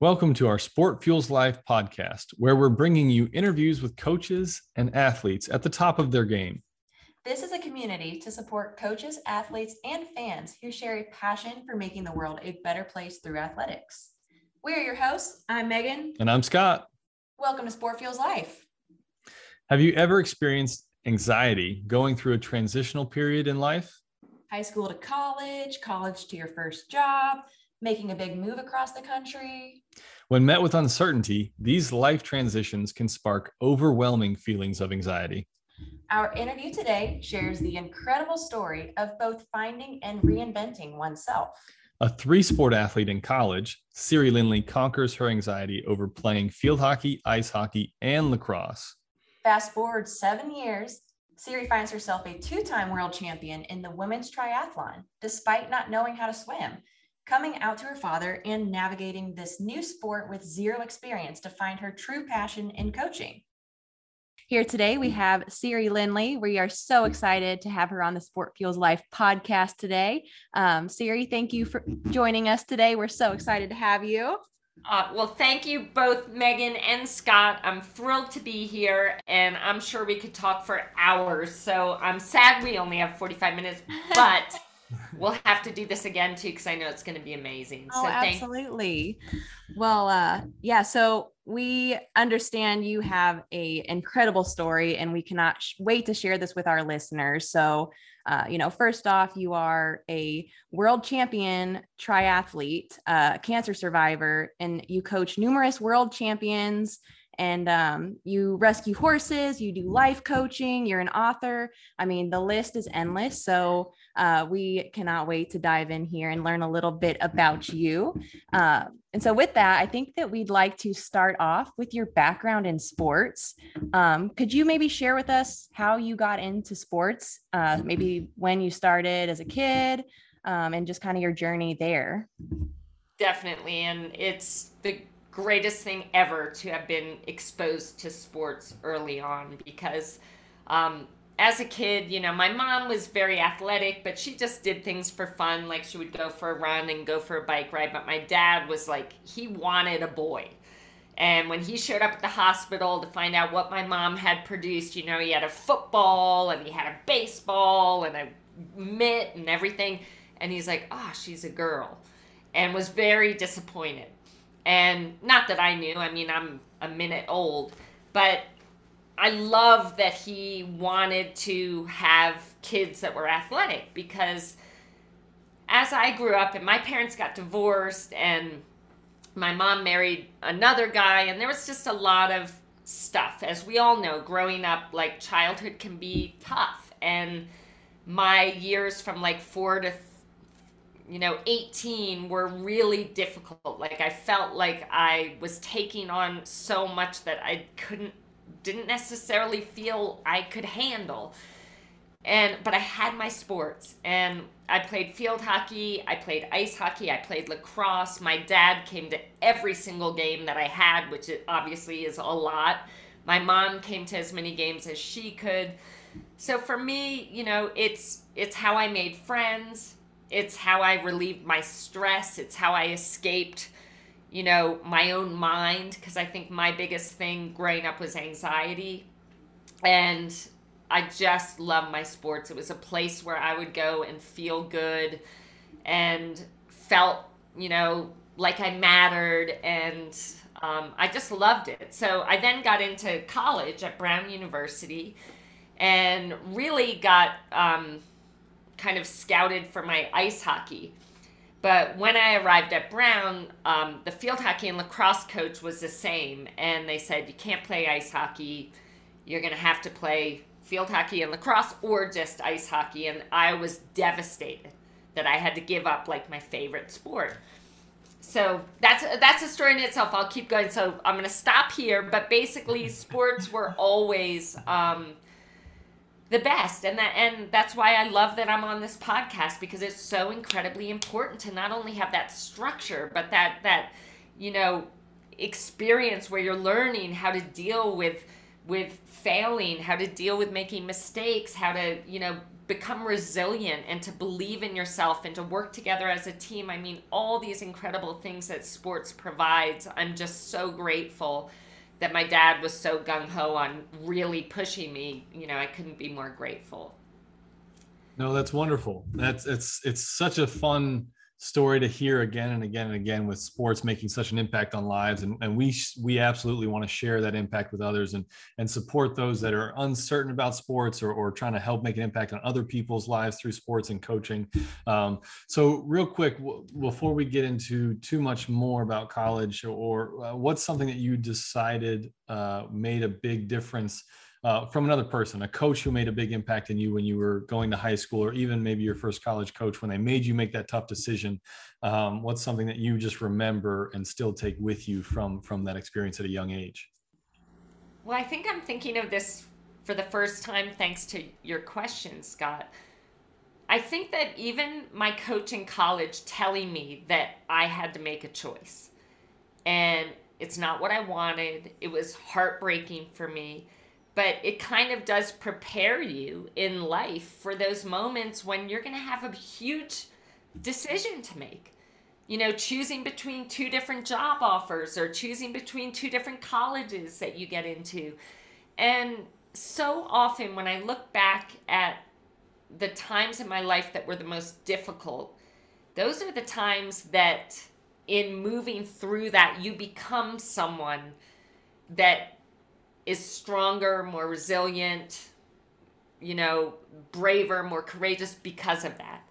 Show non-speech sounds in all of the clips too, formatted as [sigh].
Welcome to our Sport Fuels Life podcast, where we're bringing you interviews with coaches and athletes at the top of their game. This is a community to support coaches, athletes, and fans who share a passion for making the world a better place through athletics. We are your hosts. I'm Megan. And I'm Scott. Welcome to Sport Fuels Life. Have you ever experienced anxiety going through a transitional period in life? High school to college, college to your first job, making a big move across the country. When met with uncertainty, these life transitions can spark overwhelming feelings of anxiety. Our interview today shares the incredible story of both finding and reinventing oneself. A three sport athlete in college, Siri Lindley conquers her anxiety over playing field hockey, ice hockey, and lacrosse. Fast forward seven years, Siri finds herself a two time world champion in the women's triathlon, despite not knowing how to swim coming out to her father and navigating this new sport with zero experience to find her true passion in coaching. Here today, we have Siri Lindley. We are so excited to have her on the Sport Fuels Life podcast today. Um, Siri, thank you for joining us today. We're so excited to have you. Uh, well, thank you both, Megan and Scott. I'm thrilled to be here, and I'm sure we could talk for hours. So I'm sad we only have 45 minutes, [laughs] but we'll have to do this again too because I know it's going to be amazing. Oh, so absolutely. Well, uh, yeah. So we understand you have a incredible story, and we cannot sh- wait to share this with our listeners. So, uh, you know, first off, you are a world champion triathlete, uh, cancer survivor, and you coach numerous world champions and um, you rescue horses, you do life coaching, you're an author. I mean, the list is endless. So uh, we cannot wait to dive in here and learn a little bit about you. Uh, and so, with that, I think that we'd like to start off with your background in sports. Um, could you maybe share with us how you got into sports, uh, maybe when you started as a kid, um, and just kind of your journey there? Definitely. And it's the greatest thing ever to have been exposed to sports early on because um, as a kid, you know, my mom was very athletic, but she just did things for fun. Like she would go for a run and go for a bike ride. But my dad was like, he wanted a boy. And when he showed up at the hospital to find out what my mom had produced, you know, he had a football and he had a baseball and a mitt and everything. And he's like, oh, she's a girl. And was very disappointed. And not that I knew, I mean, I'm a minute old, but I love that he wanted to have kids that were athletic because as I grew up and my parents got divorced and my mom married another guy and there was just a lot of stuff. As we all know growing up like childhood can be tough. And my years from like 4 to you know 18 were really difficult. Like i felt like i was taking on so much that i couldn't didn't necessarily feel i could handle. And but i had my sports and i played field hockey i played ice hockey i played lacrosse. My dad came to every single game that i had which obviously is a lot. My mom came to as many games as she could. So for me you know it's it's how i made friends. It's how I relieved my stress. It's how I escaped, you know, my own mind. Because I think my biggest thing growing up was anxiety. And I just love my sports. It was a place where I would go and feel good and felt, you know, like I mattered. And um, I just loved it. So I then got into college at Brown University and really got. Um, kind of scouted for my ice hockey. But when I arrived at Brown, um, the field hockey and lacrosse coach was the same. And they said, you can't play ice hockey. You're going to have to play field hockey and lacrosse or just ice hockey. And I was devastated that I had to give up like my favorite sport. So that's that's a story in itself. I'll keep going. So I'm going to stop here. But basically, sports were always um, the best and that and that's why I love that I'm on this podcast because it's so incredibly important to not only have that structure but that that you know experience where you're learning how to deal with with failing, how to deal with making mistakes, how to, you know, become resilient and to believe in yourself and to work together as a team. I mean, all these incredible things that sports provides. I'm just so grateful that my dad was so gung ho on really pushing me. You know, I couldn't be more grateful. No, that's wonderful. That's it's it's such a fun story to hear again and again and again with sports making such an impact on lives. And, and we we absolutely want to share that impact with others and and support those that are uncertain about sports or, or trying to help make an impact on other people's lives through sports and coaching. Um, so real quick w- before we get into too much more about college or uh, what's something that you decided uh, made a big difference uh, from another person, a coach who made a big impact in you when you were going to high school, or even maybe your first college coach when they made you make that tough decision? Um, what's something that you just remember and still take with you from from that experience at a young age? Well, I think I'm thinking of this for the first time thanks to your question, Scott. I think that even my coach in college telling me that I had to make a choice and it's not what I wanted, it was heartbreaking for me but it kind of does prepare you in life for those moments when you're going to have a huge decision to make. You know, choosing between two different job offers or choosing between two different colleges that you get into. And so often when I look back at the times in my life that were the most difficult, those are the times that in moving through that, you become someone that is stronger, more resilient, you know, braver, more courageous because of that.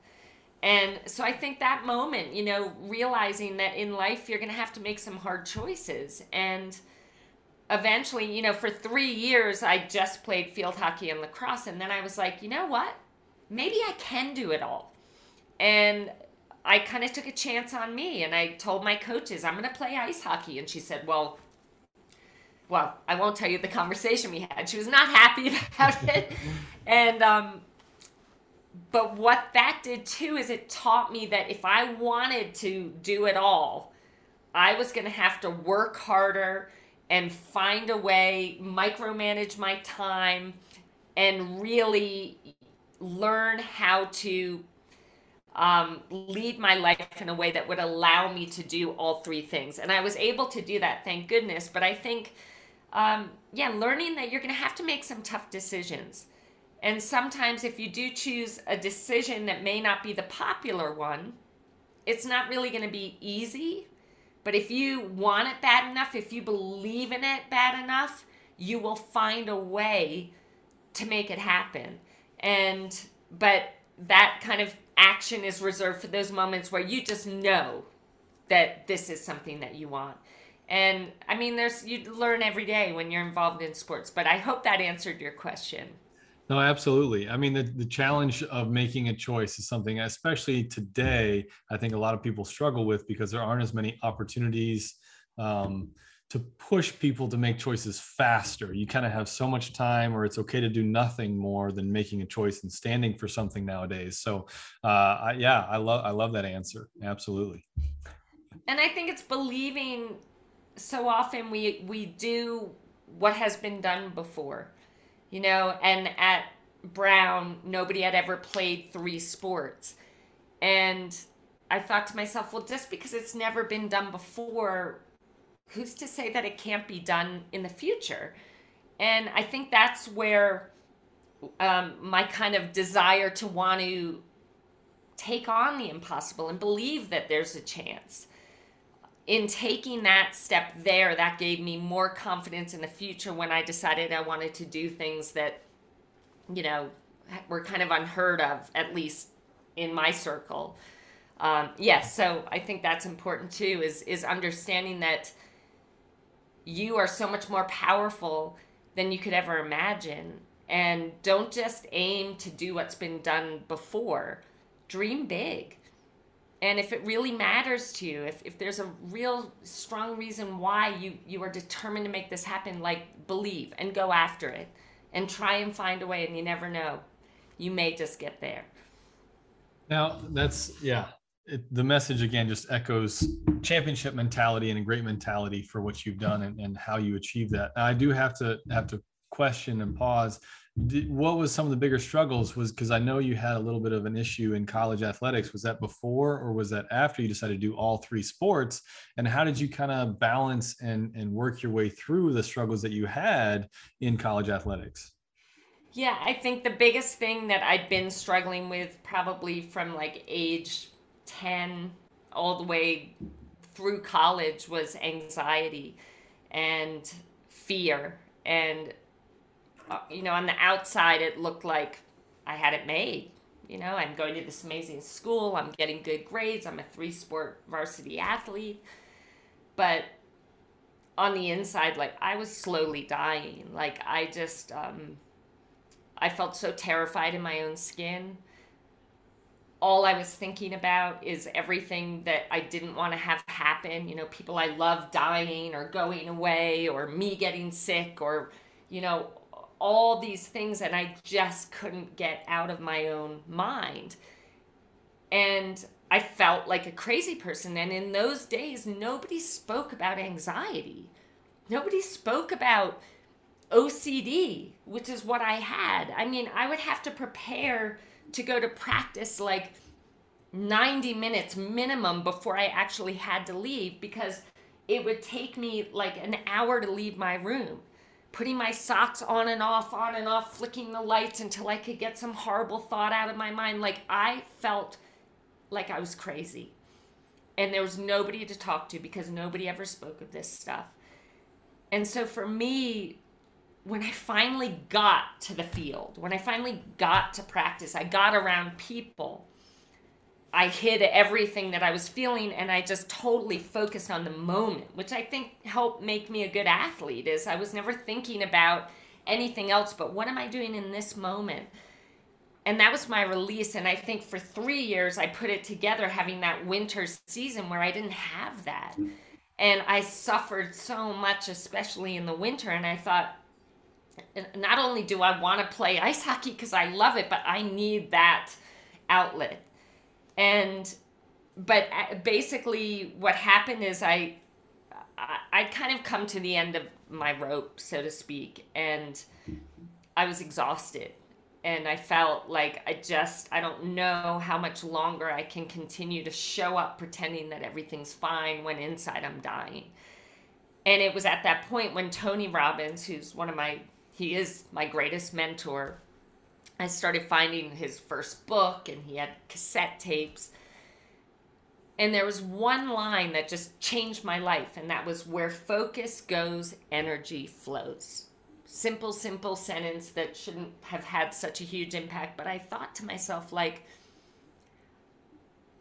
And so I think that moment, you know, realizing that in life you're going to have to make some hard choices. And eventually, you know, for three years, I just played field hockey and lacrosse. And then I was like, you know what? Maybe I can do it all. And I kind of took a chance on me and I told my coaches, I'm going to play ice hockey. And she said, well, well, I won't tell you the conversation we had. She was not happy [laughs] about it. and, um, but what that did too is it taught me that if I wanted to do it all, I was going to have to work harder and find a way, micromanage my time, and really learn how to um, lead my life in a way that would allow me to do all three things. And I was able to do that, thank goodness. But I think um, yeah, learning that you're going to have to make some tough decisions. And sometimes, if you do choose a decision that may not be the popular one, it's not really going to be easy. But if you want it bad enough, if you believe in it bad enough, you will find a way to make it happen. And, but that kind of action is reserved for those moments where you just know that this is something that you want. And I mean, there's you learn every day when you're involved in sports. But I hope that answered your question. No, absolutely. I mean, the, the challenge of making a choice is something, especially today, I think a lot of people struggle with because there aren't as many opportunities um, to push people to make choices faster. You kind of have so much time, or it's okay to do nothing more than making a choice and standing for something nowadays. So, uh, I, yeah, I love I love that answer. Absolutely. And I think it's believing so often we we do what has been done before you know and at brown nobody had ever played three sports. And i thought to myself well just because it's never been done before who's to say that it can't be done in the future? And i think that's where um, my kind of desire to want to take on the impossible and believe that there's a chance in taking that step there, that gave me more confidence in the future when I decided I wanted to do things that, you know, were kind of unheard of, at least in my circle. Um, yes, so I think that's important too. Is is understanding that you are so much more powerful than you could ever imagine, and don't just aim to do what's been done before. Dream big and if it really matters to you if, if there's a real strong reason why you you are determined to make this happen like believe and go after it and try and find a way and you never know you may just get there. Now that's yeah it, the message again just echoes championship mentality and a great mentality for what you've done and, and how you achieve that. Now, i do have to have to question and pause. Did, what was some of the bigger struggles was because i know you had a little bit of an issue in college athletics. Was that before or was that after you decided to do all three sports? And how did you kind of balance and and work your way through the struggles that you had in college athletics? Yeah i think the biggest thing that i'd been struggling with probably from like age 10 all the way through college was anxiety and fear. And you know, on the outside, it looked like I had it made. You know, I'm going to this amazing school, I'm getting good grades, I'm a three sport varsity athlete. But on the inside, like I was slowly dying. Like I just, um, I felt so terrified in my own skin. All I was thinking about is everything that I didn't want to have happen. You know, people I love dying or going away or me getting sick or, you know, all these things and I just couldn't get out of my own mind. And I felt like a crazy person. And in those days, nobody spoke about anxiety. Nobody spoke about OCD, which is what I had. I mean, I would have to prepare to go to practice like 90 minutes minimum before I actually had to leave because it would take me like an hour to leave my room putting my socks on and off, on and off, flicking the lights until I could get some horrible thought out of my mind. Like I felt like I was crazy. And there was nobody to talk to because nobody ever spoke of this stuff. And so for me, when I finally got to the field, when I finally got to practice, I got around people I hid everything that I was feeling and I just totally focused on the moment, which I think helped make me a good athlete is I was never thinking about anything else but what am I doing in this moment? And that was my release and I think for 3 years I put it together having that winter season where I didn't have that. Mm-hmm. And I suffered so much especially in the winter and I thought not only do I want to play ice hockey cuz I love it, but I need that outlet and but uh, basically what happened is I, I i kind of come to the end of my rope so to speak and i was exhausted. And i felt like i just i don't know how much longer i can continue to show up pretending that everything's fine when inside i'm dying. And it was at that point when tony robbins who's one of my he is my greatest mentor I started finding his first book and he had cassette tapes. And there was one line that just changed my life, and that was where focus goes, energy flows. Simple, simple sentence that shouldn't have had such a huge impact, but I thought to myself, like,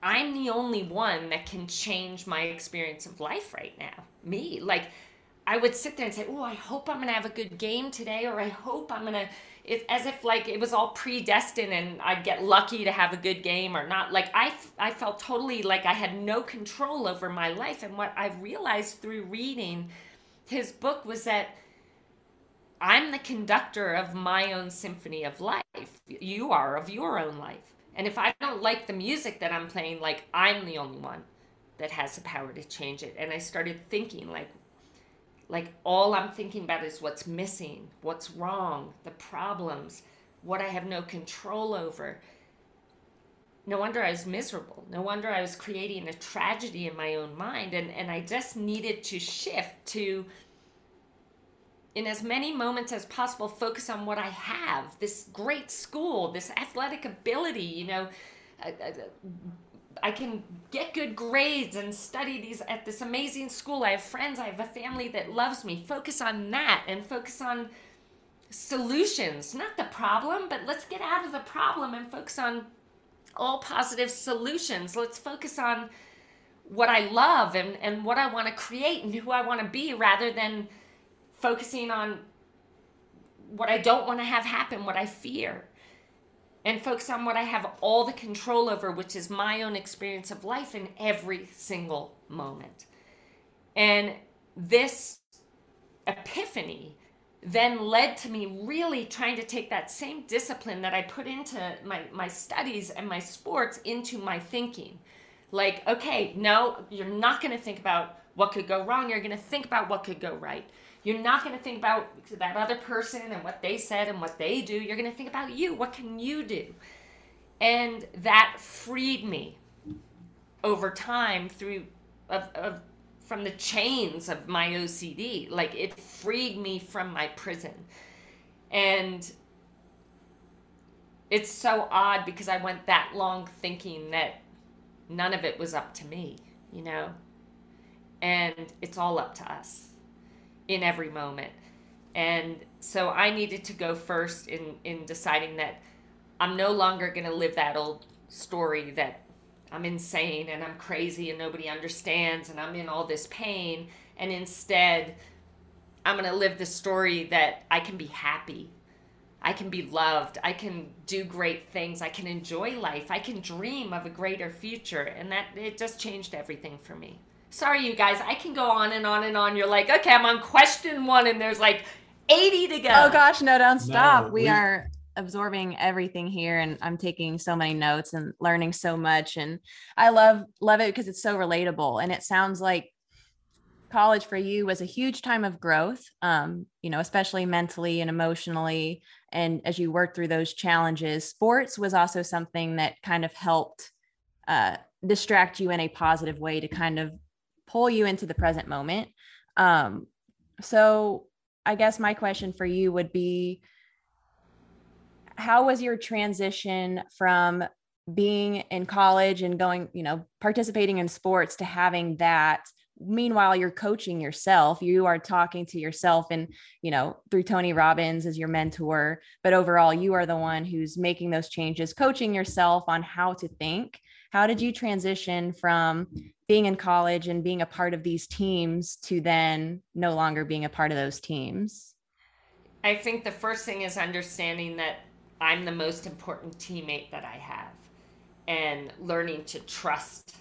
I'm the only one that can change my experience of life right now. Me. Like, I would sit there and say, Oh, I hope I'm going to have a good game today, or I hope I'm going to as if like it was all predestined and I'd get lucky to have a good game or not. Like I, I felt totally like I had no control over my life. And what I realized through reading his book was that I'm the conductor of my own symphony of life. You are of your own life. And if I don't like the music that I'm playing, like I'm the only one that has the power to change it. And I started thinking like, like all I'm thinking about is what's missing, what's wrong, the problems, what I have no control over. No wonder I was miserable. No wonder I was creating a tragedy in my own mind. And, and I just needed to shift to, in as many moments as possible, focus on what I have this great school, this athletic ability, you know, uh, uh, I can get good grades and study these at this amazing school. I have friends, I have a family that loves me. Focus on that and focus on solutions, not the problem, but let's get out of the problem and focus on all positive solutions. Let's focus on what I love and, and what I want to create and who I want to be rather than focusing on what I don't want to have happen, what I fear and focus on what I have all the control over, which is my own experience of life in every single moment. And this epiphany then led to me really trying to take that same discipline that I put into my, my studies and my sports into my thinking. Like, okay, no, you're not going to think about what could go wrong. You're going to think about what could go right. You're not going to think about that other person and what they said and what they do. You're going to think about you. What can you do? And that freed me over time through of, of from the chains of my OCD. Like it freed me from my prison. And it's so odd because I went that long thinking that none of it was up to me, you know? And it's all up to us in every moment. And so I needed to go first in, in deciding that I'm no longer going to live that old story that I'm insane and I'm crazy and nobody understands and I'm in all this pain. And instead, I'm going to live the story that I can be happy. I can be loved. I can do great things. I can enjoy life. I can dream of a greater future. And that it just changed everything for me. Sorry, you guys. I can go on and on and on. You're like, okay, I'm on question one, and there's like 80 to go. Oh gosh, no, don't stop. No, we, we are absorbing everything here and I'm taking so many notes and learning so much and I love love it because it's so relatable and it sounds like college for you was a huge time of growth um you know especially mentally and emotionally and as you worked through those challenges sports was also something that kind of helped uh distract you in a positive way to kind of pull you into the present moment. Um so I guess my question for you would be how was your transition from being in college and going, you know, participating in sports to having that? Meanwhile you're coaching yourself. You are talking to yourself and you know through tony robbins as your mentor but overall you are the one who's making those changes coaching yourself on how to think how did you transition from being in college and being a part of these teams to then no longer being a part of those teams i think the first thing is understanding that I'm the most important teammate that I have. And learning to trust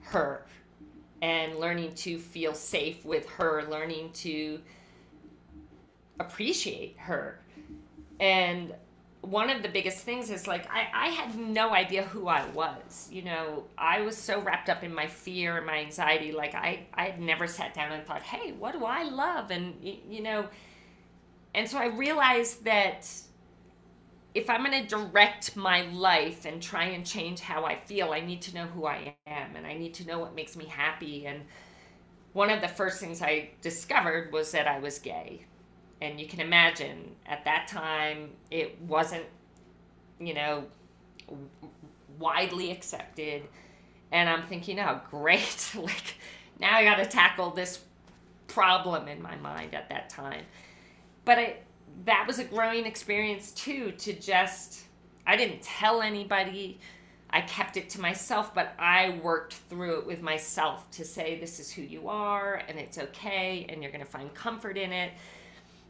her and learning to feel safe with her, learning to appreciate her. And one of the biggest things is like I, I had no idea who I was. You know, I was so wrapped up in my fear and my anxiety. Like I, I had never sat down and thought, hey, what do I love? And you know, and so I realized that if I'm going to direct my life and try and change how I feel, I need to know who I am and I need to know what makes me happy. And one of the first things I discovered was that I was gay. And you can imagine at that time, it wasn't, you know, widely accepted. And I'm thinking, oh, great. [laughs] like, now I got to tackle this problem in my mind at that time. But that was a growing experience too to just I didn't tell anybody. I kept it to myself, but I worked through it with myself to say this is who you are and it's okay and you're going to find comfort in it.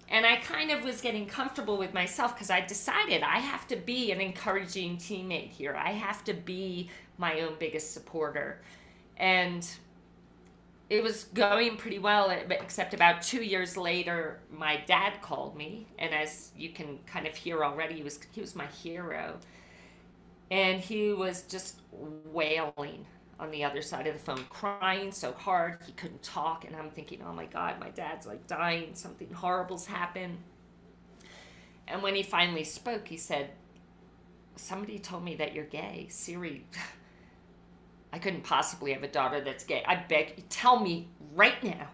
And I kind of was getting comfortable with myself because I decided I have to be an encouraging teammate here. I have to be my own biggest supporter. And it was going pretty well, except about two years later, my dad called me, and as you can kind of hear already, he was he was my hero, and he was just wailing on the other side of the phone, crying so hard he couldn't talk, and I'm thinking, oh my God, my dad's like dying, something horrible's happened. And when he finally spoke, he said, "Somebody told me that you're gay, Siri." I couldn't possibly have a daughter that's gay. I beg you, tell me right now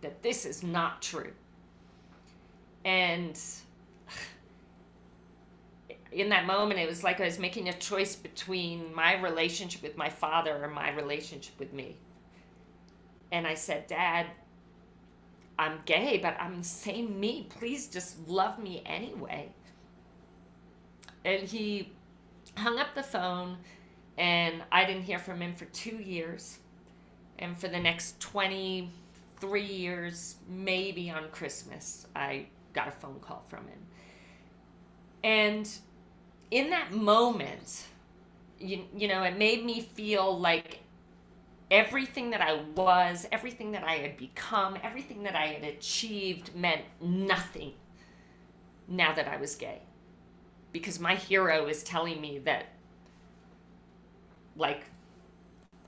that this is not true. And in that moment, it was like I was making a choice between my relationship with my father or my relationship with me. And I said, Dad, I'm gay, but I'm the same me. Please just love me anyway. And he hung up the phone and I didn't hear from him for two years. And for the next 23 years, maybe on Christmas, I got a phone call from him. And in that moment, you, you know, it made me feel like everything that I was, everything that I had become, everything that I had achieved meant nothing now that I was gay. Because my hero is telling me that like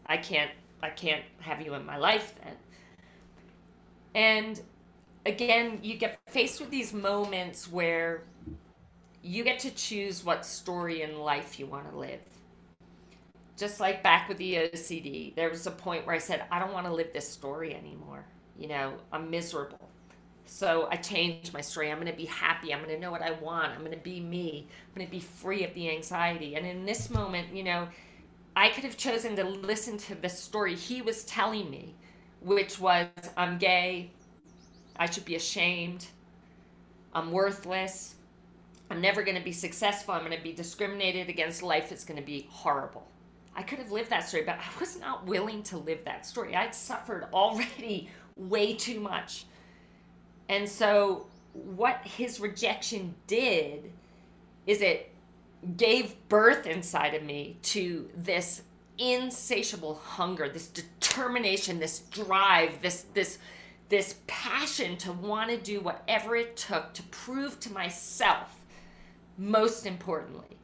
I can't I can't have you in my life then. And again, you get faced with these moments where you get to choose what story in life you want to live. Just like back with the OCD, there was a point where I said, I don't want to live this story anymore. You know, I'm miserable. So I changed my story. I'm going to be happy. I'm going to know what I want. I'm going to be me. I'm going to be free of the anxiety. And in this moment, you know, I could have chosen to listen to the story he was telling me, which was I'm gay. I should be ashamed. I'm worthless. I'm never going to be successful. I'm going to be discriminated against. Life is going to be horrible. I could have lived that story, but I was not willing to live that story. I'd suffered already [laughs] way too much. And so, what his rejection did is it gave birth inside of me to this insatiable hunger, this determination, this drive, this this this passion to want to do whatever it took to prove to myself most importantly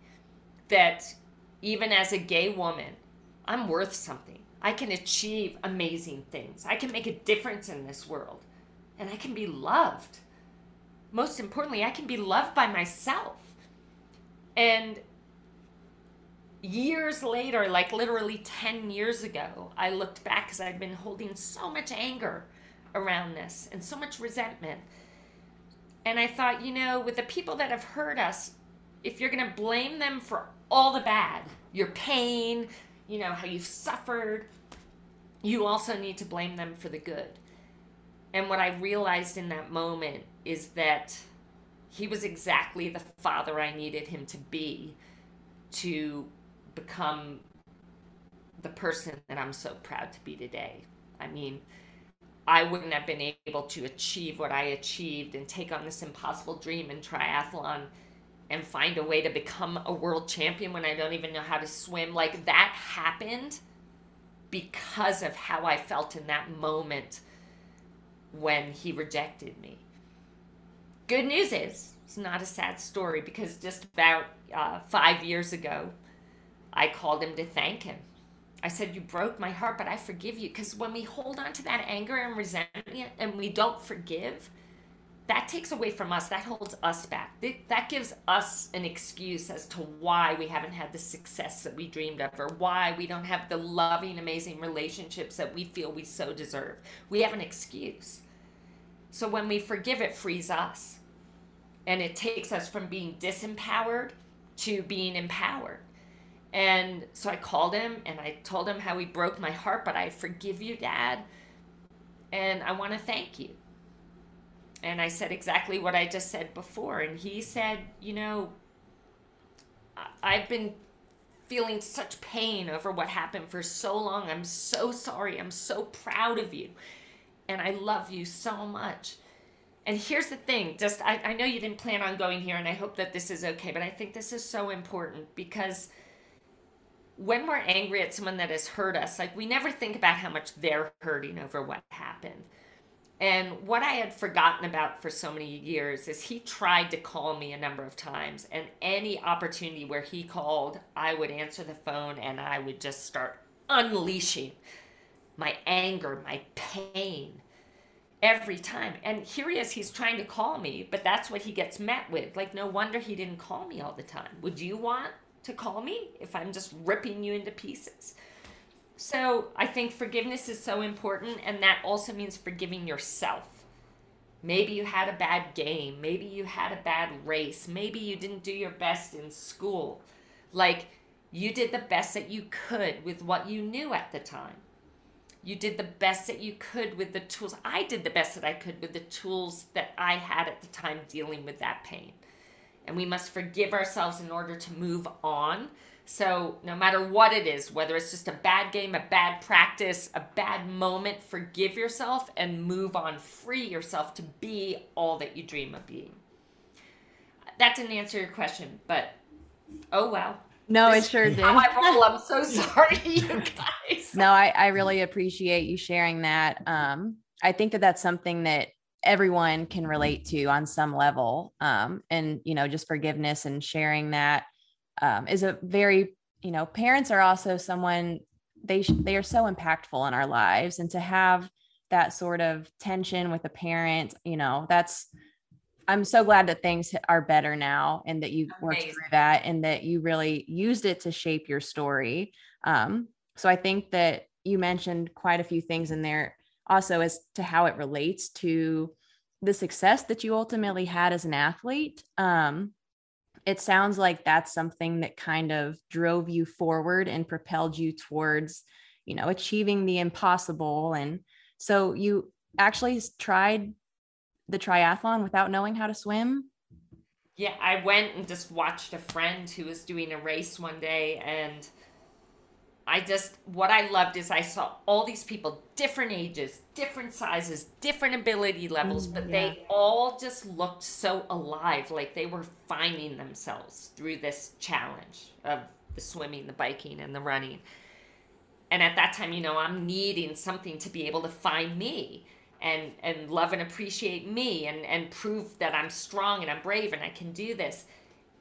that even as a gay woman, I'm worth something. I can achieve amazing things. I can make a difference in this world and I can be loved. Most importantly, I can be loved by myself. And years later, like literally 10 years ago, I looked back because I'd been holding so much anger around this and so much resentment. And I thought, you know, with the people that have hurt us, if you're going to blame them for all the bad, your pain, you know, how you've suffered, you also need to blame them for the good. And what I realized in that moment is that he was exactly the father I needed him to be to become the person that I'm so proud to be today. I mean, I wouldn't have been able to achieve what I achieved and take on this impossible dream in triathlon and find a way to become a world champion when I don't even know how to swim. Like that happened because of how I felt in that moment when he rejected me. Good news is, it's not a sad story because just about uh, five years ago, I called him to thank him. I said, You broke my heart, but I forgive you. Because when we hold on to that anger and resentment and we don't forgive, that takes away from us. That holds us back. That gives us an excuse as to why we haven't had the success that we dreamed of or why we don't have the loving, amazing relationships that we feel we so deserve. We have an excuse. So when we forgive, it frees us. And it takes us from being disempowered to being empowered. And so I called him and I told him how he broke my heart, but I forgive you, Dad. And I want to thank you. And I said exactly what I just said before. And he said, You know, I've been feeling such pain over what happened for so long. I'm so sorry. I'm so proud of you and I love you so much. And here's the thing just, I, I know you didn't plan on going here, and I hope that this is okay, but I think this is so important because when we're angry at someone that has hurt us, like we never think about how much they're hurting over what happened. And what I had forgotten about for so many years is he tried to call me a number of times, and any opportunity where he called, I would answer the phone and I would just start unleashing my anger, my pain every time. And here he is, he's trying to call me, but that's what he gets met with. Like, no wonder he didn't call me all the time. Would you want to call me if I'm just ripping you into pieces? So I think forgiveness is so important, and that also means forgiving yourself. Maybe you had a bad game. Maybe you had a bad race. Maybe you didn't do your best in school. Like, you did the best that you could with what you knew at the time you did the best that you could with the tools. I did the best that I could with the tools that I had at the time dealing with that pain. And we must forgive ourselves in order to move on. So, no matter what it is, whether it's just a bad game, a bad practice, a bad moment, forgive yourself and move on. Free yourself to be all that you dream of being. That didn't answer your question, but oh well. No, this it sure did. How I roll. I'm so [laughs] sorry, you guys. no, I, I really appreciate you sharing that. Um, I think that that's something that everyone can relate to on some level. Um, and you know, just forgiveness and sharing that um, is a very, you know, parents are also someone they they are so impactful in our lives, and to have that sort of tension with a parent, you know, that's I'm so glad that things are better now and that you worked through that and that you really used it to shape your story. Um, so I think that you mentioned quite a few things in there also as to how it relates to the success that you ultimately had as an athlete. Um, it sounds like that's something that kind of drove you forward and propelled you towards, you know, achieving the impossible. And so you actually tried the triathlon without knowing how to swim? Yeah, I went and just watched a friend who was doing a race one day and I just what I loved is I saw all these people, different ages, different sizes, different ability levels, mm, but yeah. they all just looked so alive, like they were finding themselves through this challenge of the swimming, the biking, and the running. And at that time, you know, I'm needing something to be able to find me and and love and appreciate me and and prove that I'm strong and I'm brave and I can do this.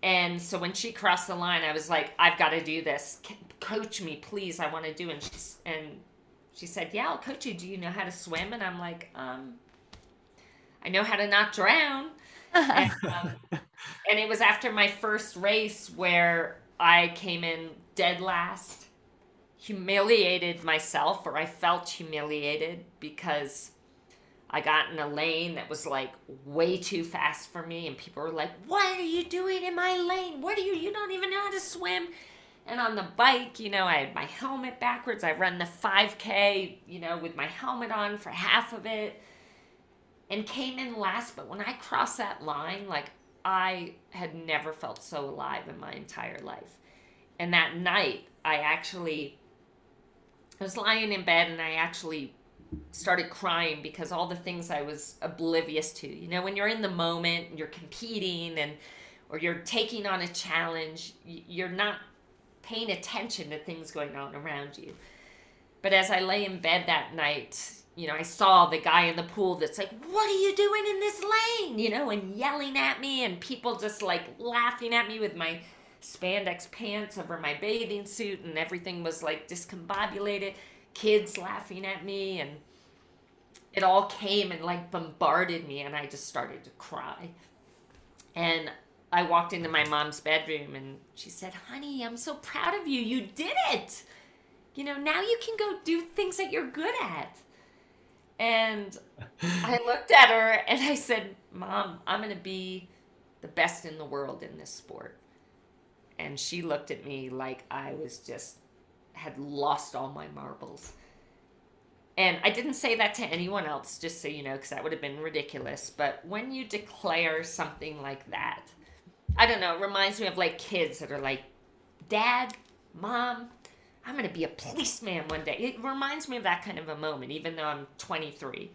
And so when she crossed the line, I was like, I've got to do this. Coach me, please. I want to do. It. And she and she said, Yeah, I'll coach you. Do you know how to swim? And I'm like, um, I know how to not drown. and, [laughs] um, and it was after my first race where I came in dead last, humiliated myself, or I felt humiliated because I got in a lane that was like way too fast for me, and people were like, What are you doing in my lane? What are you? You don't even know how to swim. And on the bike, you know, I had my helmet backwards. I run the 5K, you know, with my helmet on for half of it and came in last. But when I crossed that line, like I had never felt so alive in my entire life. And that night, I actually I was lying in bed and I actually started crying because all the things I was oblivious to. You know, when you're in the moment, you're competing and or you're taking on a challenge, you're not paying attention to things going on around you. But as I lay in bed that night, you know, I saw the guy in the pool that's like, What are you doing in this lane? You know, and yelling at me, and people just like laughing at me with my spandex pants over my bathing suit, and everything was like discombobulated kids laughing at me and it all came and like bombarded me and I just started to cry. And I walked into my mom's bedroom and she said, "Honey, I'm so proud of you. You did it. You know, now you can go do things that you're good at." And [laughs] I looked at her and I said, "Mom, I'm going to be the best in the world in this sport." And she looked at me like I was just had lost all my marbles. And I didn't say that to anyone else, just so you know, because that would have been ridiculous. But when you declare something like that, I don't know, it reminds me of like kids that are like, Dad, Mom, I'm going to be a policeman one day. It reminds me of that kind of a moment, even though I'm 23.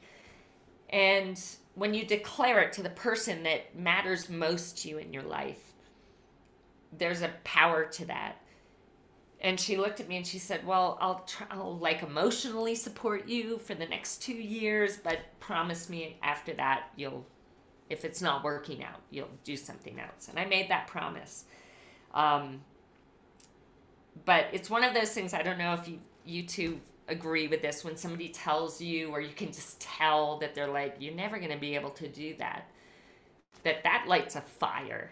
And when you declare it to the person that matters most to you in your life, there's a power to that and she looked at me and she said, "Well, I'll try, I'll like emotionally support you for the next 2 years, but promise me after that you'll if it's not working out, you'll do something else." And I made that promise. Um, but it's one of those things I don't know if you you two agree with this when somebody tells you or you can just tell that they're like you're never going to be able to do that that that lights a fire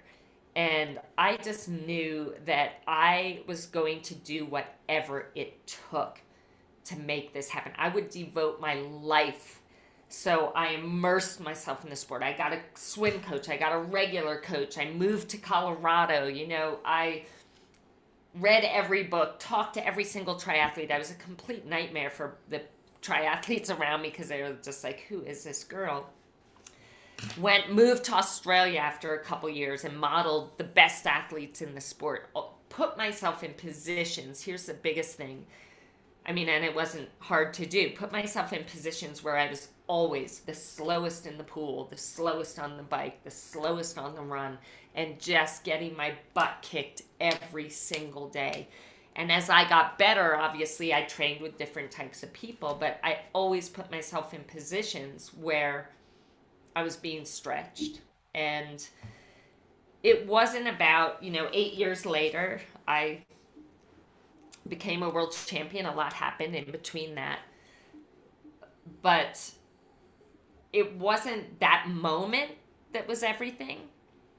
and I just knew that I was going to do whatever it took to make this happen. I would devote my life. So I immersed myself in the sport. I got a swim coach, I got a regular coach. I moved to Colorado. You know, I read every book, talked to every single triathlete. I was a complete nightmare for the triathletes [laughs] around me because they were just like, who is this girl? Went moved to Australia after a couple years and modeled the best athletes in the sport. Oh, put myself in positions. Here's the biggest thing. I mean, and it wasn't hard to do. Put myself in positions where I was always the slowest in the pool, the slowest on the bike, the slowest on the run, and just getting my butt kicked every single day. And as I got better, obviously, I trained with different types of people, but I always put myself in positions where I was being stretched. And it wasn't about, you know, eight years later, I became a world champion. A lot happened in between that. but it wasn't that moment that was everything.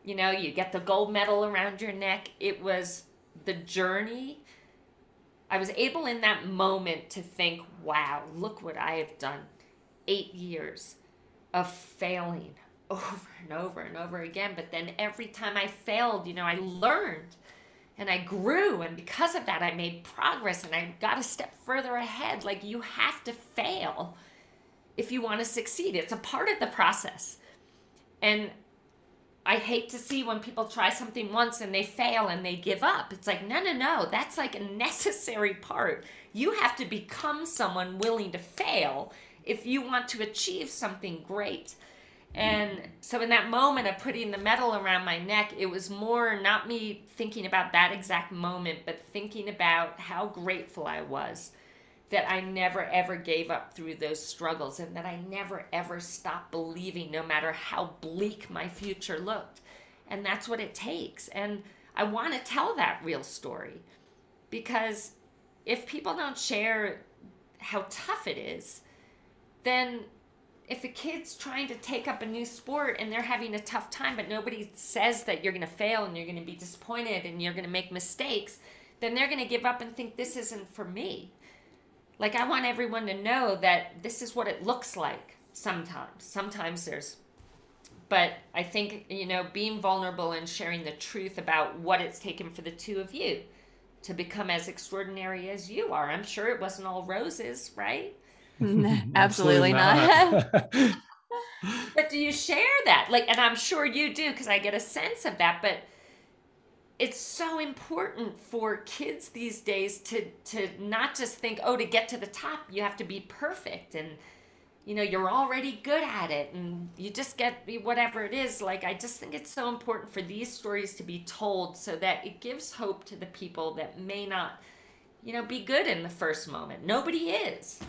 You know, you get the gold medal around your neck. It was the journey. I was able in that moment to think, wow, look what I have done. Eight years of failing [laughs] over and over and over again. But then every time I failed, you know, I learned and I grew. And because of that, I made progress and I got a step further ahead. Like, you have to fail if you want to succeed, it's a part of the process. And I hate to see when people try something once and they fail and they give up. It's like, no, no, no, that's like a necessary part. You have to become someone willing to fail if you want to achieve something great. And so, in that moment of putting the medal around my neck, it was more not me thinking about that exact moment, but thinking about how grateful I was that I never ever gave up through those struggles and that I never ever stopped believing, no matter how bleak my future looked. And that's what it takes. And I want to tell that real story because if people don't share how tough it is, then if a kid's trying to take up a new sport and they're having a tough time, but nobody says that you're going to fail and you're going to be disappointed and you're going to make mistakes, then they're going to give up and think this isn't for me. Like, I want everyone to know that this is what it looks like sometimes. Sometimes there's, but I think, you know, being vulnerable and sharing the truth about what it's taken for the two of you to become as extraordinary as you are. I'm sure it wasn't all roses, right? [laughs] Absolutely, Absolutely not. not. [laughs] but do you share that? Like, and I'm sure you do because I get a sense of that. But it's so important for kids these days to to not just think oh to get to the top you have to be perfect and you know you're already good at it and you just get whatever it is like i just think it's so important for these stories to be told so that it gives hope to the people that may not you know be good in the first moment nobody is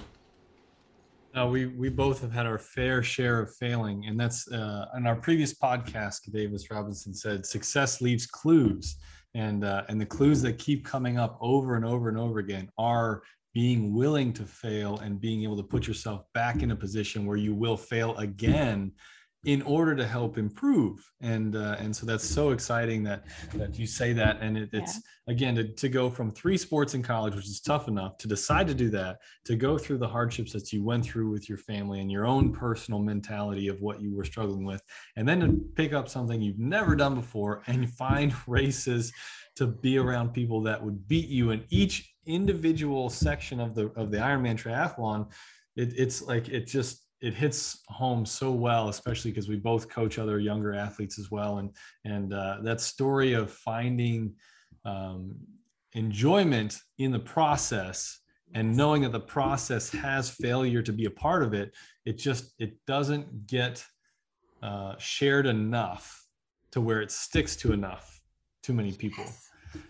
no, we we both have had our fair share of failing, and that's uh, in our previous podcast. Davis Robinson said, "Success leaves clues," and uh, and the clues that keep coming up over and over and over again are being willing to fail and being able to put yourself back in a position where you will fail again in order to help improve and uh, and so that's so exciting that that you say that and it, it's yeah. again to, to go from three sports in college which is tough enough to decide to do that to go through the hardships that you went through with your family and your own personal mentality of what you were struggling with and then to pick up something you've never done before and [laughs] find races to be around people that would beat you in each individual section of the of the ironman triathlon it, it's like it just it hits home so well, especially because we both coach other younger athletes as well. And and uh, that story of finding um, enjoyment in the process and knowing that the process has failure to be a part of it, it just it doesn't get uh, shared enough to where it sticks to enough too many people.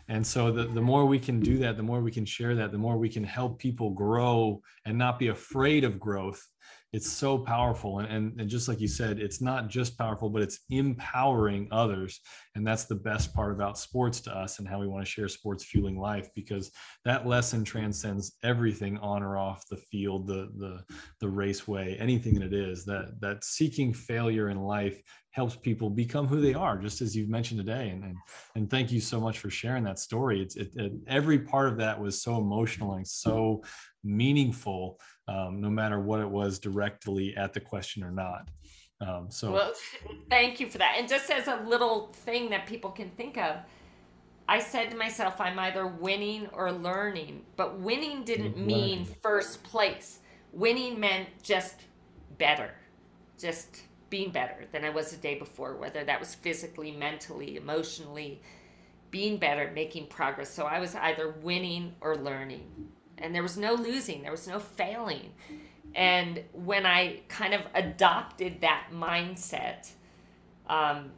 And so the, the more we can do that, the more we can share that, the more we can help people grow and not be afraid of growth it's so powerful. And, and, and just like you said it's not just powerful but it's empowering others. And that's the best part about sports to us and how we want to share sports fueling life because that lesson transcends everything on or off the field the the the raceway anything that it is. That that seeking failure in life helps people become who they are just as you've mentioned today. And and, and thank you so much for sharing that story. It's it, it, every part of that was so emotional and so meaningful um, no matter what it was directly at the question or not. Um, so, well, thank you for that. And just as a little thing that people can think of, I said to myself, I'm either winning or learning. But winning didn't mean first place. Winning meant just better, just being better than I was the day before, whether that was physically, mentally, emotionally, being better, making progress. So I was either winning or learning and there was no losing, there was no failing. And when I kind of adopted that mindset, um,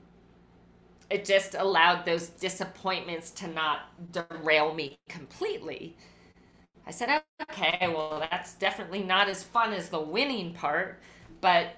it just allowed those disappointments to not derail me completely. I said, okay, well, that's definitely not as fun as the winning part, but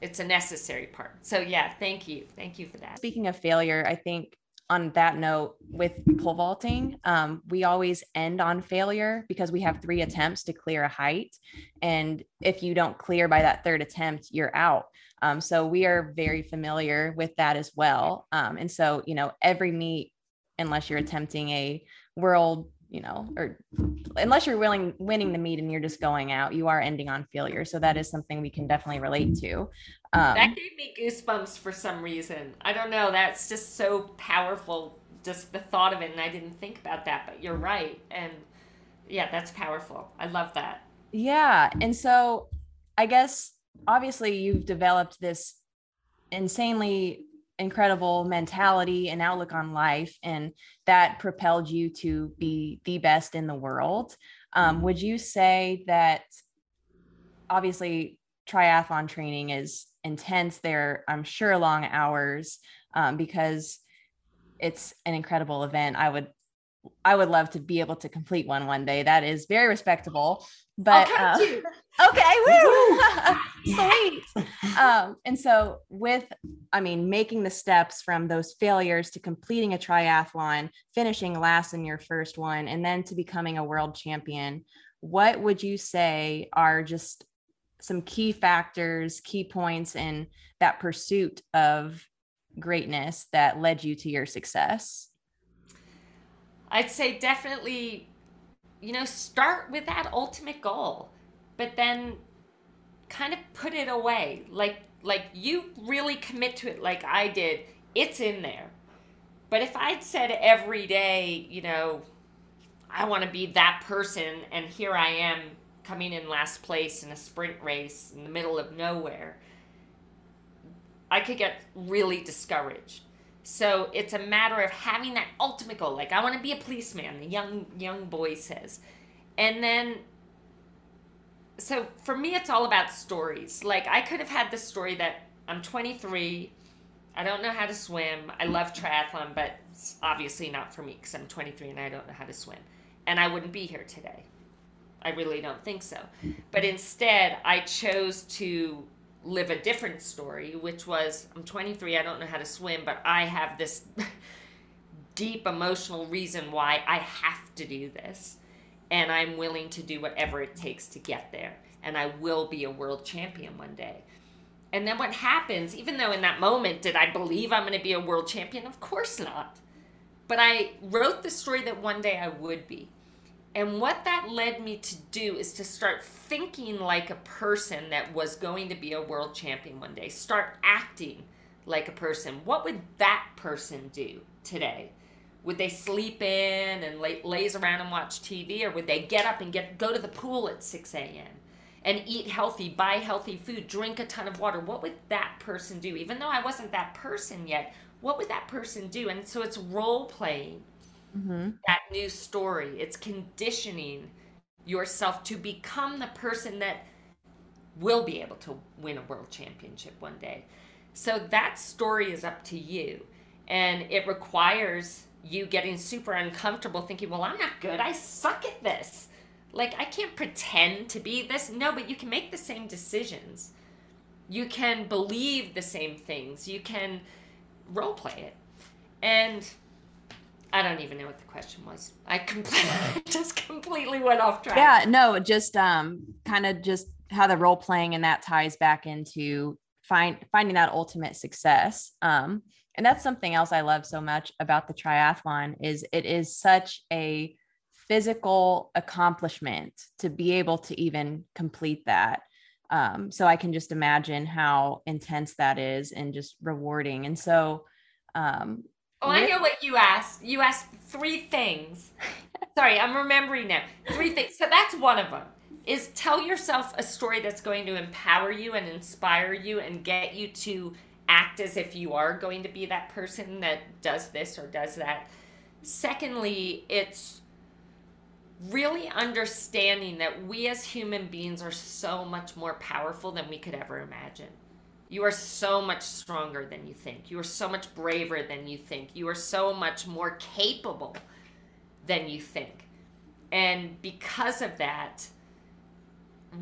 it's a necessary part. So, yeah, thank you. Thank you for that. Speaking of failure, I think on that note, with pole vaulting, um, we always end on failure because we have three attempts to clear a height. And if you don't clear by that third attempt, you're out. Um, so we are very familiar with that as well. Um, and so, you know, every meet, unless you're attempting a world you know, or unless you're willing winning the meet and you're just going out, you are ending on failure. So that is something we can definitely relate to. Um, that gave me goosebumps for some reason. I don't know. That's just so powerful. Just the thought of it, and I didn't think about that. But you're right, and yeah, that's powerful. I love that. Yeah, and so I guess obviously you've developed this insanely incredible mentality and outlook on life and that propelled you to be the best in the world um, would you say that obviously triathlon training is intense there i'm sure long hours um, because it's an incredible event i would I would love to be able to complete one one day. That is very respectable. But uh, [laughs] okay, woo, [laughs] sweet. Um, and so with, I mean, making the steps from those failures to completing a triathlon, finishing last in your first one, and then to becoming a world champion, what would you say are just some key factors, key points in that pursuit of greatness that led you to your success? I'd say definitely, you know, start with that ultimate goal, but then kind of put it away. Like like you really commit to it like I did. It's in there. But if I'd said every day, you know, I want to be that person and here I am coming in last place in a sprint race in the middle of nowhere, I could get really discouraged. So it's a matter of having that ultimate goal. Like I want to be a policeman, the young young boy says. And then so for me it's all about stories. Like I could have had the story that I'm 23, I don't know how to swim. I love triathlon, but it's obviously not for me because I'm 23 and I don't know how to swim. And I wouldn't be here today. I really don't think so. But instead, I chose to live a different story, which was I'm 23, I don't know how to swim, but I have this [laughs] deep emotional reason why I have to do this. And I'm willing to do whatever it takes to get there. And I will be a world champion one day. And then what happens, even though in that moment, did I believe I'm going to be a world champion? Of course not. But I wrote the story that one day I would be. And what that led me to do is to start thinking like a person that was going to be a world champion one day. Start acting like a person. What would that person do today? Would they sleep in and lay, laze around and watch TV, or would they get up and get go to the pool at 6 a.m. and eat healthy, buy healthy food, drink a ton of water? What would that person do? Even though I wasn't that person yet, what would that person do? And so it's role playing mm-hmm. that new story. It's conditioning yourself to become the person that will be able to win a world championship one day. So that story is up to you. And it requires you getting super uncomfortable thinking, well, I'm not good. I suck at this. Like, I can't pretend to be this. No, but you can make the same decisions. You can believe the same things. You can role play it. And I don't even know what the question was. I completely [laughs] just completely went off track. Yeah, no, just um kind of just how the role playing and that ties back into find finding that ultimate success. Um and that's something else I love so much about the triathlon is it is such a physical accomplishment to be able to even complete that. Um, so I can just imagine how intense that is and just rewarding. And so um, Oh, I know what you asked. You asked three things. [laughs] Sorry, I'm remembering now. Three things. So that's one of them. Is tell yourself a story that's going to empower you and inspire you and get you to act as if you are going to be that person that does this or does that. Secondly, it's really understanding that we as human beings are so much more powerful than we could ever imagine. You are so much stronger than you think. You are so much braver than you think. You are so much more capable than you think. And because of that,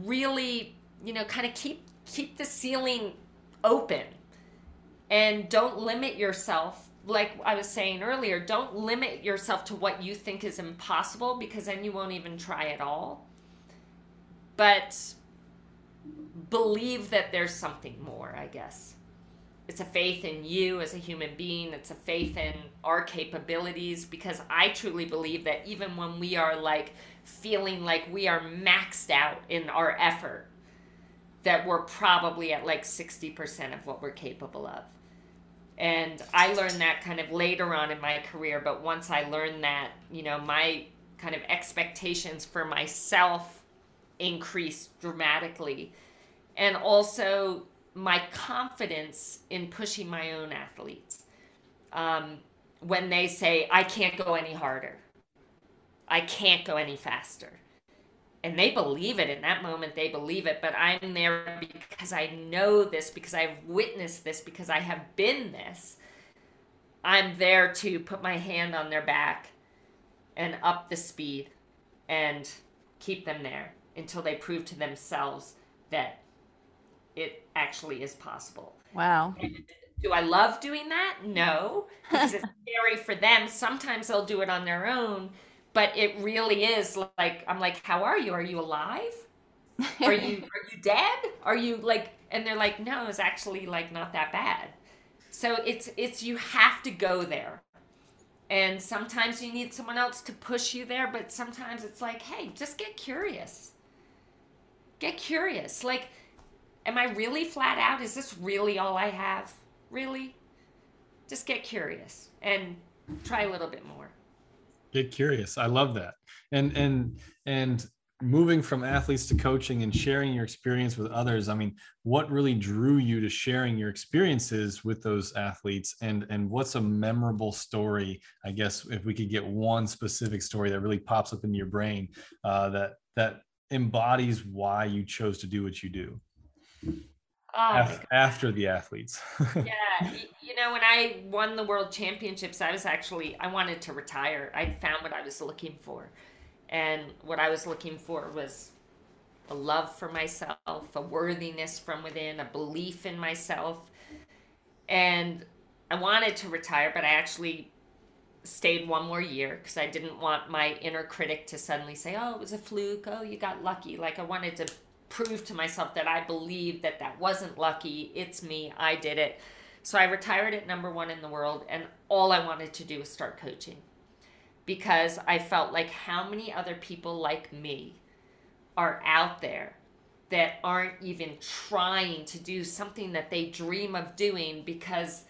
really, you know, kind of keep keep the ceiling open and don't limit yourself like I was saying earlier, don't limit yourself to what you think is impossible because then you won't even try at all. But believe that there's something more, I guess. It's a faith in you as a human being, it's a faith in our capabilities because I truly believe that even when we are like feeling like we are maxed out in our effort, that we're probably at like 60% of what we're capable of. And I learned that kind of later on in my career, but once I learned that, you know, my kind of expectations for myself increased dramatically. And also my confidence in pushing my own athletes. Um, when they say, I can't go any harder, I can't go any faster. And they believe it in that moment, they believe it. But I'm there because I know this, because I've witnessed this, because I have been this. I'm there to put my hand on their back and up the speed and keep them there until they prove to themselves that it actually is possible. Wow. do I love doing that? No, because it's scary for them. Sometimes they'll do it on their own, but it really is like I'm like, "How are you? Are you alive? Are you are you dead? Are you like?" And they're like, "No, it's actually like not that bad." So it's it's you have to go there. And sometimes you need someone else to push you there, but sometimes it's like, "Hey, just get curious." Get curious. Like am I really flat out? Is this really all I have? Really? Just get curious and try a little bit more. Get curious. I love that. And and and moving from athletes to coaching and sharing your experience with others i mean what really drew you to sharing your experiences with those athletes and and what's a memorable story i guess if we could get one specific story that really pops up in your brain uh, that that embodies why you chose to do what you do ah. Oh after, after, the athletes. [laughs] yeah, you know, when I won the world championships, I was actually I wanted to retire. I found what I was looking for, and what I was looking for was a love for myself, a worthiness from within, a belief in myself, and I wanted to retire, but I actually stayed one more year because I didn't want my inner critic to suddenly say, "Oh, it was a fluke. Oh, you got lucky." Like I wanted to prove to myself that I believe that that wasn't lucky. It's me. I did it. So I retired at number one in the world, and all I wanted to do was start coaching because I felt like how many other people like me are out there that aren't even trying to do something that they dream of doing because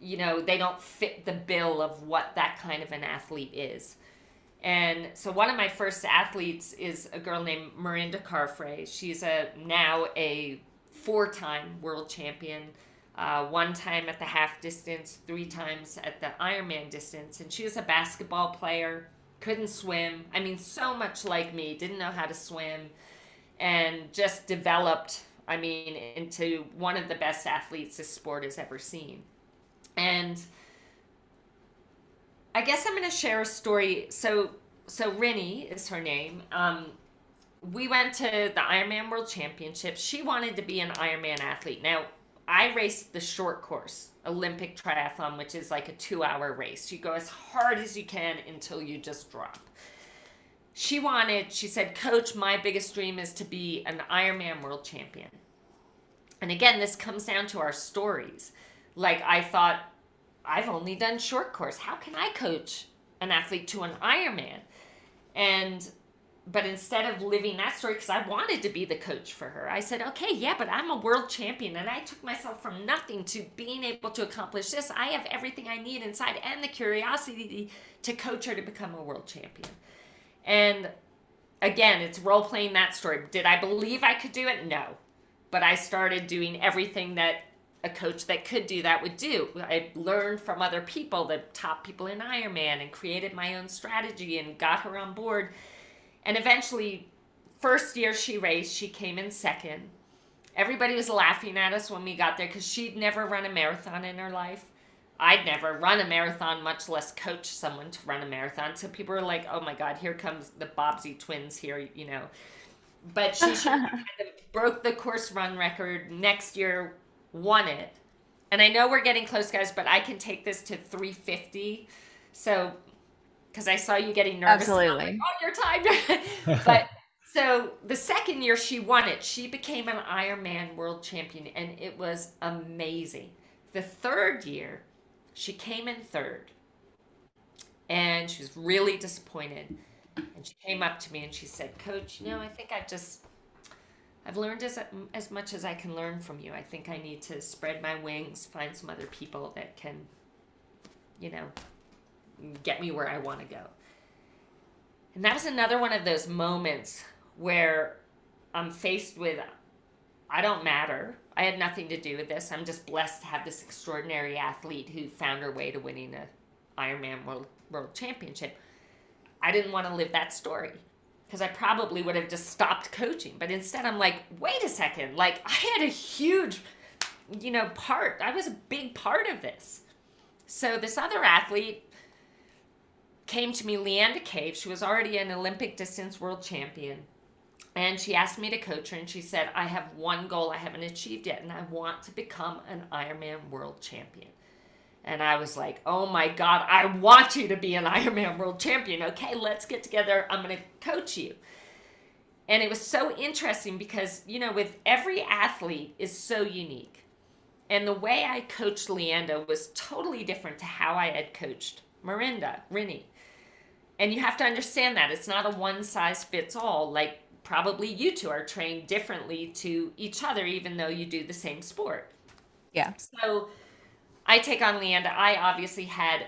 you know they don't fit the bill of what that kind of an athlete is and so one of my first athletes is a girl named Mirinda Carfrae. She's a now a four-time world champion, uh, one time at the half distance, three times at the Ironman distance, and she was a basketball player. Couldn't swim. I mean, so much like me. Didn't know how to swim, and just developed. I mean, into one of the best athletes this sport has ever seen, and I guess I'm going to share a story. So, so Rinny is her name. Um, we went to the Ironman World Championship. She wanted to be an Ironman athlete. Now, I raced the short course Olympic triathlon, which is like a two hour race. You go as hard as you can until you just drop. She wanted, she said, Coach, my biggest dream is to be an Ironman world champion. And again, this comes down to our stories. Like, I thought, I've only done short course. How can I coach an athlete to an Ironman? And but instead of living that story, because I wanted to be the coach for her, I said, okay, yeah, but I'm a world champion and I took myself from nothing to being able to accomplish this. I have everything I need inside and the curiosity to coach her to become a world champion. And again, it's role playing that story. Did I believe I could do it? No. But I started doing everything that a coach that could do that would do. I learned from other people, the top people in Ironman, and created my own strategy and got her on board. And eventually, first year she raced, she came in second. Everybody was laughing at us when we got there because she'd never run a marathon in her life. I'd never run a marathon, much less coach someone to run a marathon. So people were like, "Oh my God, here comes the Bobbsey twins here," you know. But she, she kind of broke the course run record. Next year, won it, and I know we're getting close, guys, but I can take this to 350. So, because I saw you getting nervous. Absolutely. Like, oh, your time. [laughs] but so the second year she won it, she became an Ironman world champion, and it was amazing. The third year, she came in third, and she was really disappointed. And she came up to me and she said, "Coach, you know, I think I've just I've learned as as much as I can learn from you. I think I need to spread my wings, find some other people that can, you know, get me where I want to go." And that was another one of those moments where I'm faced with I don't matter. I had nothing to do with this. I'm just blessed to have this extraordinary athlete who found her way to winning a Ironman World World Championship. I didn't want to live that story because I probably would have just stopped coaching. But instead, I'm like, wait a second. Like, I had a huge, you know, part. I was a big part of this. So this other athlete came to me, Leanda Cave. She was already an Olympic distance world champion. And she asked me to coach her, and she said, I have one goal I haven't achieved yet, and I want to become an Ironman world champion. And I was like, oh my God, I want you to be an [laughs] Ironman world champion. Okay, let's get together. I'm going to coach you. And it was so interesting because, you know, with every athlete is so unique. And the way I coached Leanda was totally different to how I had coached Mirinda, Rinny. And you have to understand that it's not a one size fits all. Like probably you two are trained differently to each other, even though you do the same sport. Yeah. So I take on Leanda. I obviously had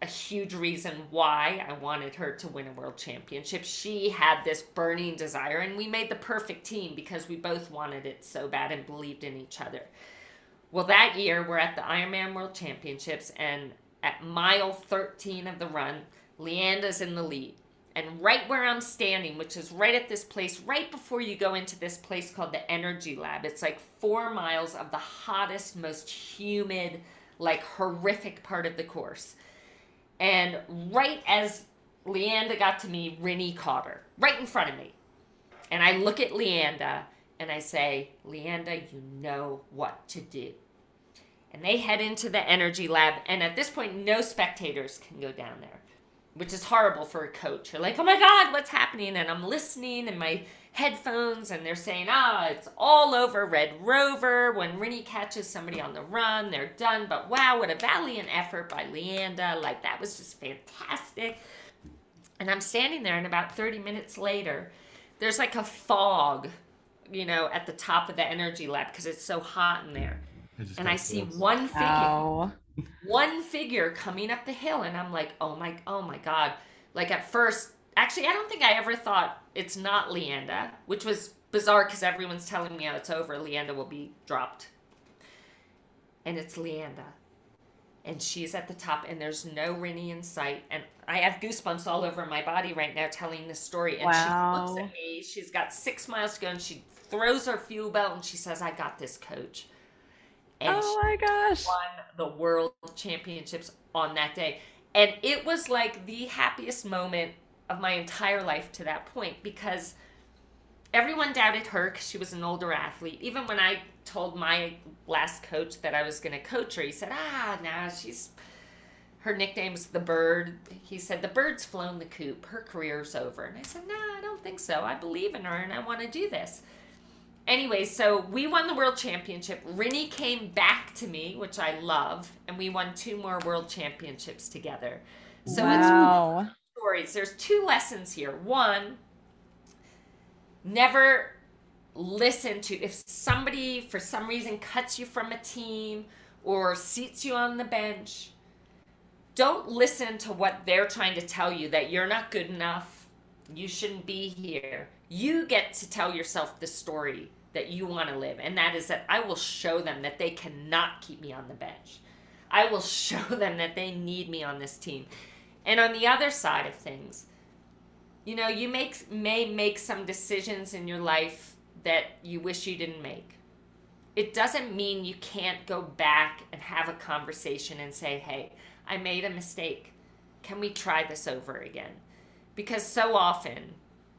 a huge reason why I wanted her to win a world championship. She had this burning desire, and we made the perfect team because we both wanted it so bad and believed in each other. Well, that year we're at the Ironman World Championships, and at mile 13 of the run, Leanda's in the lead. And right where I'm standing, which is right at this place, right before you go into this place called the Energy Lab, it's like four miles of the hottest, most humid, like horrific part of the course. And right as Leanda got to me, Rinny caught her right in front of me. And I look at Leanda and I say, Leanda, you know what to do. And they head into the energy lab. And at this point, no spectators can go down there, which is horrible for a coach. You're like, oh my God, what's happening? And I'm listening and my headphones and they're saying, ah, it's all over Red Rover. When Rinny catches somebody on the run, they're done. But wow, what a valiant effort by Leanda. Like, that was just fantastic. And I'm standing there, and about 30 minutes later, there's like a fog, you know, at the top of the energy lab because it's so hot in there. And I see one figure, Wow. One figure coming up the hill, and I'm like, oh my, oh my God. Like, at first, Actually, I don't think I ever thought it's not Leanda, which was bizarre because everyone's telling me, oh, it's over. Leanda will be dropped. And it's Leanda. And she's at the top, and there's no Rinny in sight. And I have goosebumps all over my body right now telling this story. And Wow. she looks at me. She's got six miles to go, and she throws her fuel belt and she says, I got this, coach. And Oh my gosh. won the world championships on that day. And it was like the happiest moment of my entire life to that point because everyone doubted her because she was an older athlete. Even when I told my last coach that I was going to coach her, he said, ah, nah, she's. Her nickname's the bird. He said, the bird's flown the coop. Her career's over. And I said, no, I don't think so. I believe in her and I want to do this. Anyway, so we won the world championship. Rinny came back to me, which I love, and we won two more world championships together. So it's wow. stories. There's two lessons here. One, never listen to if somebody for some reason cuts you from a team or seats you on the bench. Don't listen to what they're trying to tell you that you're not good enough. You shouldn't be here. You get to tell yourself the story that you want to live, and that is that I will show them that they cannot keep me on the bench. I will [laughs] show them that they need me on this team. And on the other side of things, you know, you make may make some decisions in your life that you wish you didn't make. It doesn't mean you can't go back and have a conversation and say, "Hey, I made a mistake. Can we try this over again?" Because so often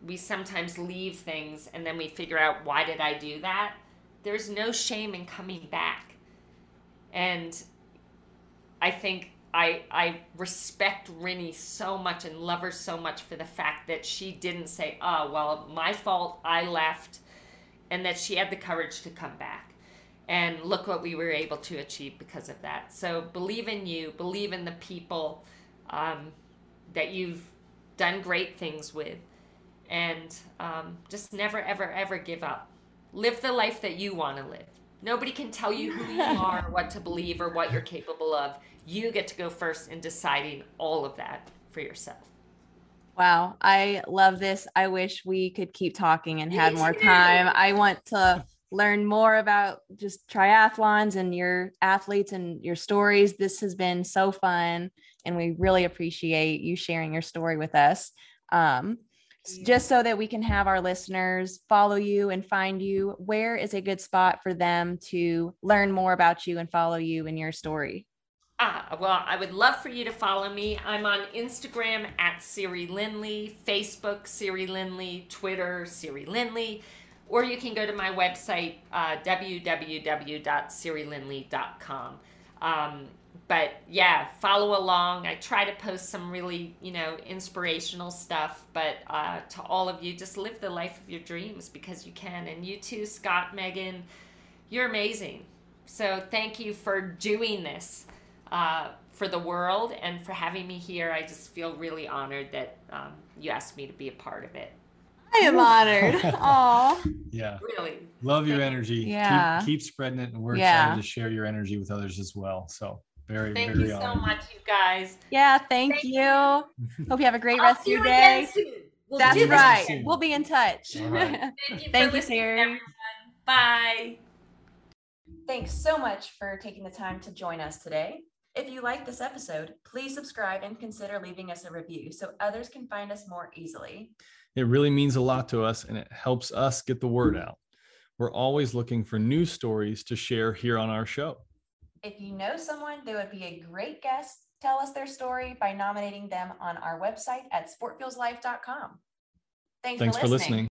we sometimes leave things and then we figure out why did I do that? There's no shame in coming back And I think I I respect Rinny so much and love her so much for the fact that she didn't say, "Oh, well, my fault, I left," and that she had the courage to come back. And look what we were able to achieve because of that. So believe in you, believe in the people um, that you've done great things with, and um, just never, ever, ever give up. Live the life that you want to live. Nobody can tell you who you [laughs] are, what to believe, or what you're capable of. You get to go first in deciding all of that for yourself. Wow, I love this. I wish we could keep talking and had more time. I want to learn more about just triathlons and your athletes and your stories. This has been so fun, and we really appreciate you sharing your story with us. Um, just so that we can have our listeners follow you and find you, where is a good spot for them to learn more about you and follow you in your story? Ah, well, I would love for you to follow me. I'm on Instagram at Siri Lindley, Facebook Siri Lindley, Twitter Siri Lindley, or you can go to my website uh, www.sirilindley.com. Um, but yeah, follow along. I try to post some really, you know, inspirational stuff. But uh, to all of you, just live the life of your dreams because you can. And you too, Scott, Megan, you're amazing. So thank you for doing this uh, for the world and for having me here. I just feel really honored that um, you asked me to be a part of it. I am honored. [laughs] Oh, Yeah. Really. Love your energy. Yeah. Keep, keep spreading it. And we're Yeah. excited to share your energy with others as well. So very, Thank very you so honored. much, you guys. yeah. Thank, Thank you. Hope you have a great I'll rest of your day. again soon. We'll That's do this right. soon. We'll be in touch. All right. [laughs] Thank you, for Thank you, listening, Sarah. everyone. Bye. Thanks so much for taking the time to join us today. If you like this episode, please subscribe and consider leaving us a review so others can find us more easily. It really means a lot to us and it helps us get the word out. We're always looking for new stories to share here on our show. If you know someone that would be a great guest, tell us their story by nominating them on our website at sportfuelslife.com. Thanks, Thanks for listening.